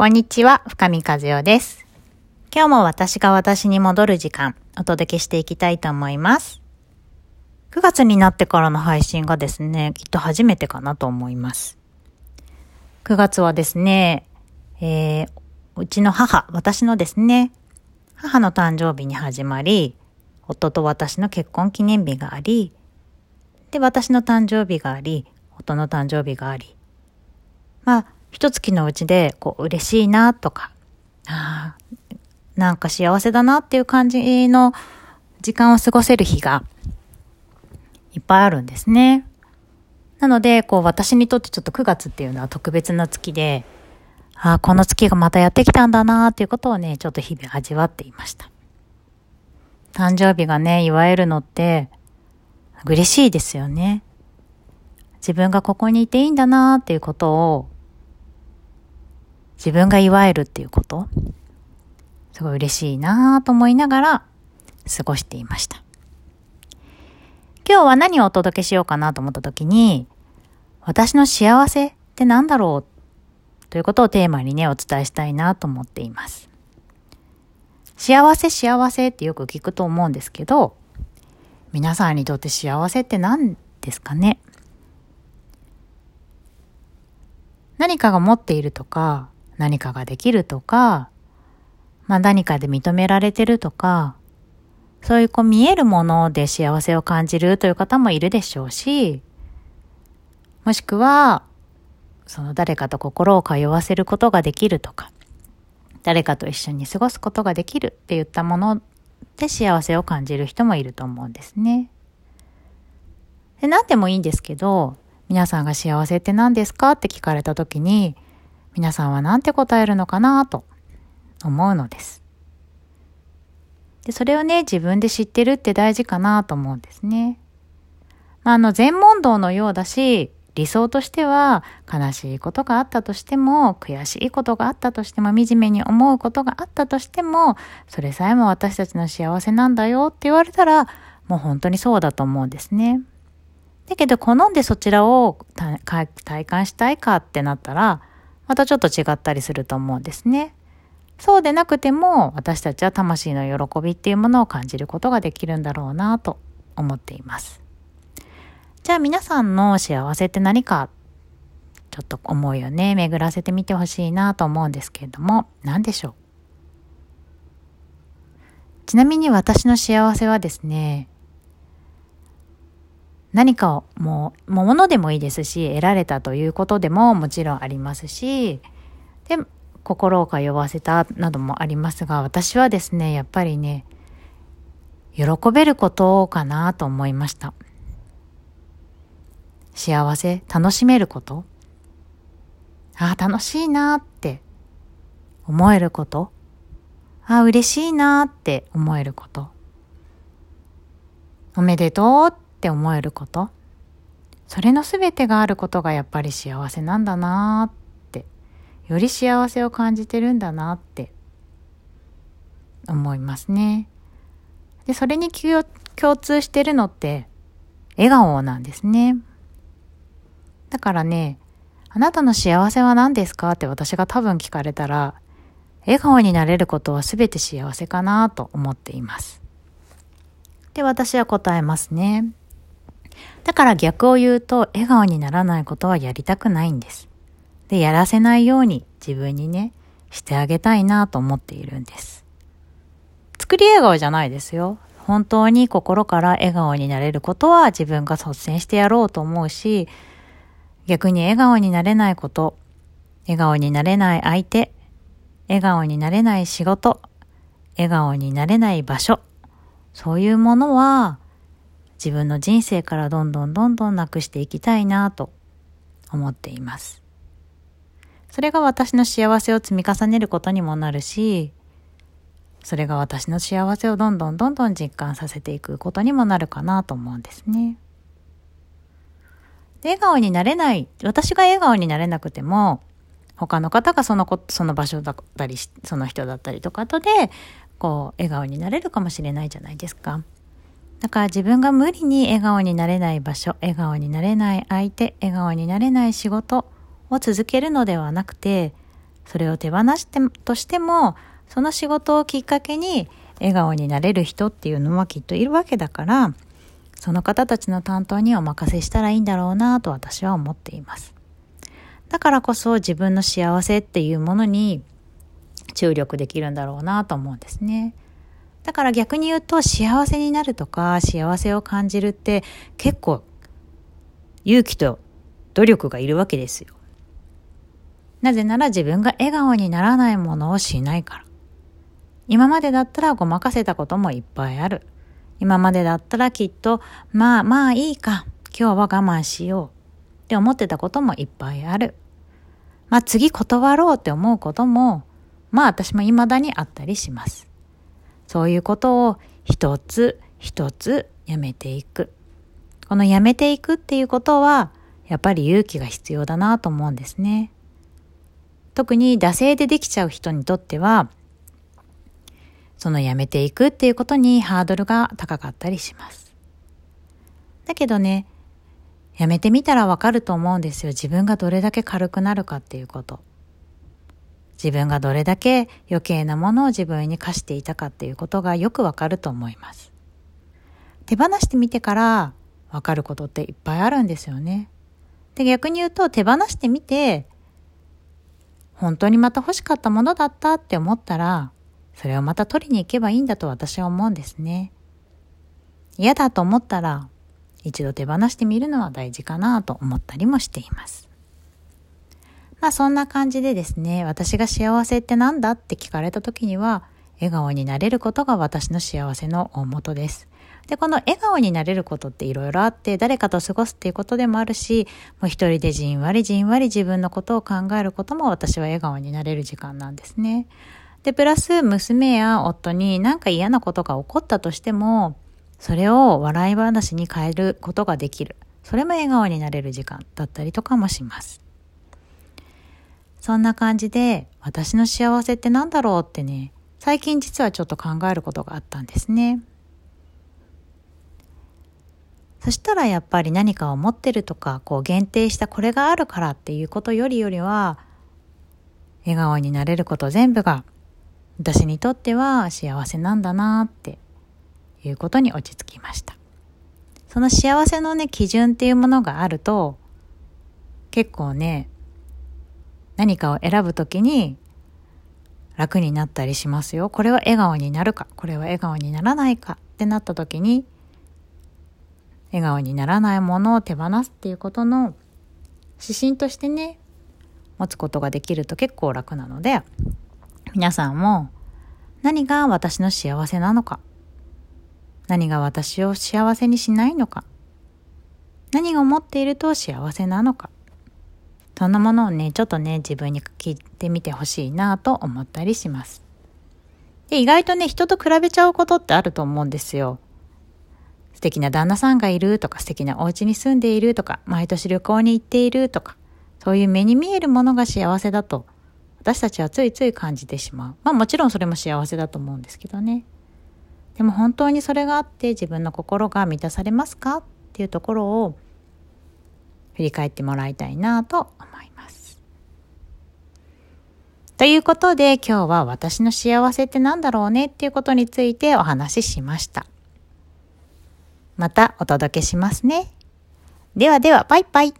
こんにちは、深見和代です。今日も私が私に戻る時間、お届けしていきたいと思います。9月になってからの配信がですね、きっと初めてかなと思います。9月はですね、えー、うちの母、私のですね、母の誕生日に始まり、夫と私の結婚記念日があり、で、私の誕生日があり、夫の誕生日があり、まあ、一月のうちで、こう、嬉しいなとか、ああ、なんか幸せだなっていう感じの時間を過ごせる日がいっぱいあるんですね。なので、こう、私にとってちょっと9月っていうのは特別な月で、ああ、この月がまたやってきたんだなっていうことをね、ちょっと日々味わっていました。誕生日がね、祝えるのって、嬉しいですよね。自分がここにいていいんだなっていうことを、自分が祝えるっていうこと、すごい嬉しいなぁと思いながら過ごしていました。今日は何をお届けしようかなと思った時に、私の幸せって何だろう？ということをテーマにね、お伝えしたいなと思っています。幸せ幸せってよく聞くと思うんですけど、皆さんにとって幸せって何ですかね？何かが持っているとか、何かができるとか、まあ何かで認められてるとか、そういうこう見えるもので幸せを感じるという方もいるでしょうし、もしくは、その誰かと心を通わせることができるとか、誰かと一緒に過ごすことができるって言ったもので幸せを感じる人もいると思うんですね。で、何でもいいんですけど、皆さんが幸せって何ですかって聞かれた時に、皆さんは何て答えるのかなと思うのです。で、それをね、自分で知ってるって大事かなと思うんですね。まあ、あの、全問答のようだし、理想としては悲しいことがあったとしても、悔しいことがあったとしても、惨めに思うことがあったとしても、それさえも私たちの幸せなんだよって言われたら、もう本当にそうだと思うんですね。だけど、好んでそちらを体感したいかってなったら、またちょっと違ったりすると思うんですね。そうでなくても、私たちは魂の喜びっていうものを感じることができるんだろうなと思っています。じゃあ皆さんの幸せって何か、ちょっと思いをね、巡らせてみてほしいなと思うんですけれども、何でしょうちなみに私の幸せはですね、何かをもう、ものでもいいですし、得られたということでももちろんありますし、で、心を通わせたなどもありますが、私はですね、やっぱりね、喜べることかなと思いました。幸せ、楽しめること。ああ、楽しいなって思えること。ああ、嬉しいなって思えること。おめでとうって思えること？それのすべてがあることがやっぱり幸せなんだなってより幸せを感じてるんだなって思いますね。で、それに共通してるのって笑顔なんですね。だからね、あなたの幸せは何ですか？って私が多分聞かれたら、笑顔になれることは全て幸せかなと思っています。で、私は答えますね。だから逆を言うと、笑顔にならないことはやりたくないんです。で、やらせないように自分にね、してあげたいなと思っているんです。作り笑顔じゃないですよ。本当に心から笑顔になれることは自分が率先してやろうと思うし、逆に笑顔になれないこと、笑顔になれない相手、笑顔になれない仕事、笑顔になれない場所、そういうものは自分の人生からどんどんどんどんなくしていきたいなと思っています。それが私の幸せを積み重ねることにもなるし、それが私の幸せをどんどんどんどん実感させていくことにもなるかなと思うんですね。で笑顔になれない、私が笑顔になれなくても、他の方がそのこ、その場所だったり、その人だったりとかとで、こう、笑顔になれるかもしれないじゃないですか。だから自分が無理に笑顔になれない場所、笑顔になれない相手、笑顔になれない仕事を続けるのではなくて、それを手放してとしても、その仕事をきっかけに笑顔になれる人っていうのはきっといるわけだから、その方たちの担当にお任せしたらいいんだろうなと私は思っています。だからこそ自分の幸せっていうものに注力できるんだろうなと思うんですね。だから逆に言うと幸せになるとか幸せを感じるって結構勇気と努力がいるわけですよ。なぜなら自分が笑顔にならないものをしないから。今までだったらごまかせたこともいっぱいある。今までだったらきっと、まあまあいいか、今日は我慢しようって思ってたこともいっぱいある。まあ次断ろうって思うことも、まあ私も未だにあったりします。そういうことを一つ一つやめていく。このやめていくっていうことは、やっぱり勇気が必要だなと思うんですね。特に惰性でできちゃう人にとっては、そのやめていくっていうことにハードルが高かったりします。だけどね、やめてみたらわかると思うんですよ。自分がどれだけ軽くなるかっていうこと。自分がどれだけ余計なものを自分に課していたかっていうことがよくわかると思います。手放してみてからわかることっていっぱいあるんですよね。で、逆に言うと手放してみて、本当にまた欲しかったものだったって思ったら、それをまた取りに行けばいいんだと私は思うんですね。嫌だと思ったら、一度手放してみるのは大事かなと思ったりもしています。まあそんな感じでですね、私が幸せって何だって聞かれた時には、笑顔になれることが私の幸せの大元です。で、この笑顔になれることっていろいろあって、誰かと過ごすっていうことでもあるし、もう一人でじんわりじんわり自分のことを考えることも私は笑顔になれる時間なんですね。で、プラス娘や夫に何か嫌なことが起こったとしても、それを笑い話に変えることができる。それも笑顔になれる時間だったりとかもします。そんな感じで、私の幸せって何だろうってね、最近実はちょっと考えることがあったんですね。そしたらやっぱり何かを持ってるとか、こう限定したこれがあるからっていうことよりよりは、笑顔になれること全部が私にとっては幸せなんだなっていうことに落ち着きました。その幸せのね、基準っていうものがあると、結構ね、何かを選ぶときに楽になったりしますよ。これは笑顔になるか、これは笑顔にならないか。ってなったときに、笑顔にならないものを手放すっていうことの指針としてね、持つことができると結構楽なので、皆さんも何が私の幸せなのか、何が私を幸せにしないのか、何が思っていると幸せなのか、そんなものをね、ちょっとね、自分に聞いてみてほしいなと思ったりします。で、意外とね、人と比べちゃうことってあると思うんですよ。素敵な旦那さんがいるとか、素敵なお家に住んでいるとか、毎年旅行に行っているとか、そういう目に見えるものが幸せだと、私たちはついつい感じてしまう。まあもちろんそれも幸せだと思うんですけどね。でも本当にそれがあって自分の心が満たされますか？っていうところを振り返ってもらいたいなと思います。ということで今日は私の幸せって何だろうねっていうことについてお話ししました。またお届けしますね。ではでは、バイバイ。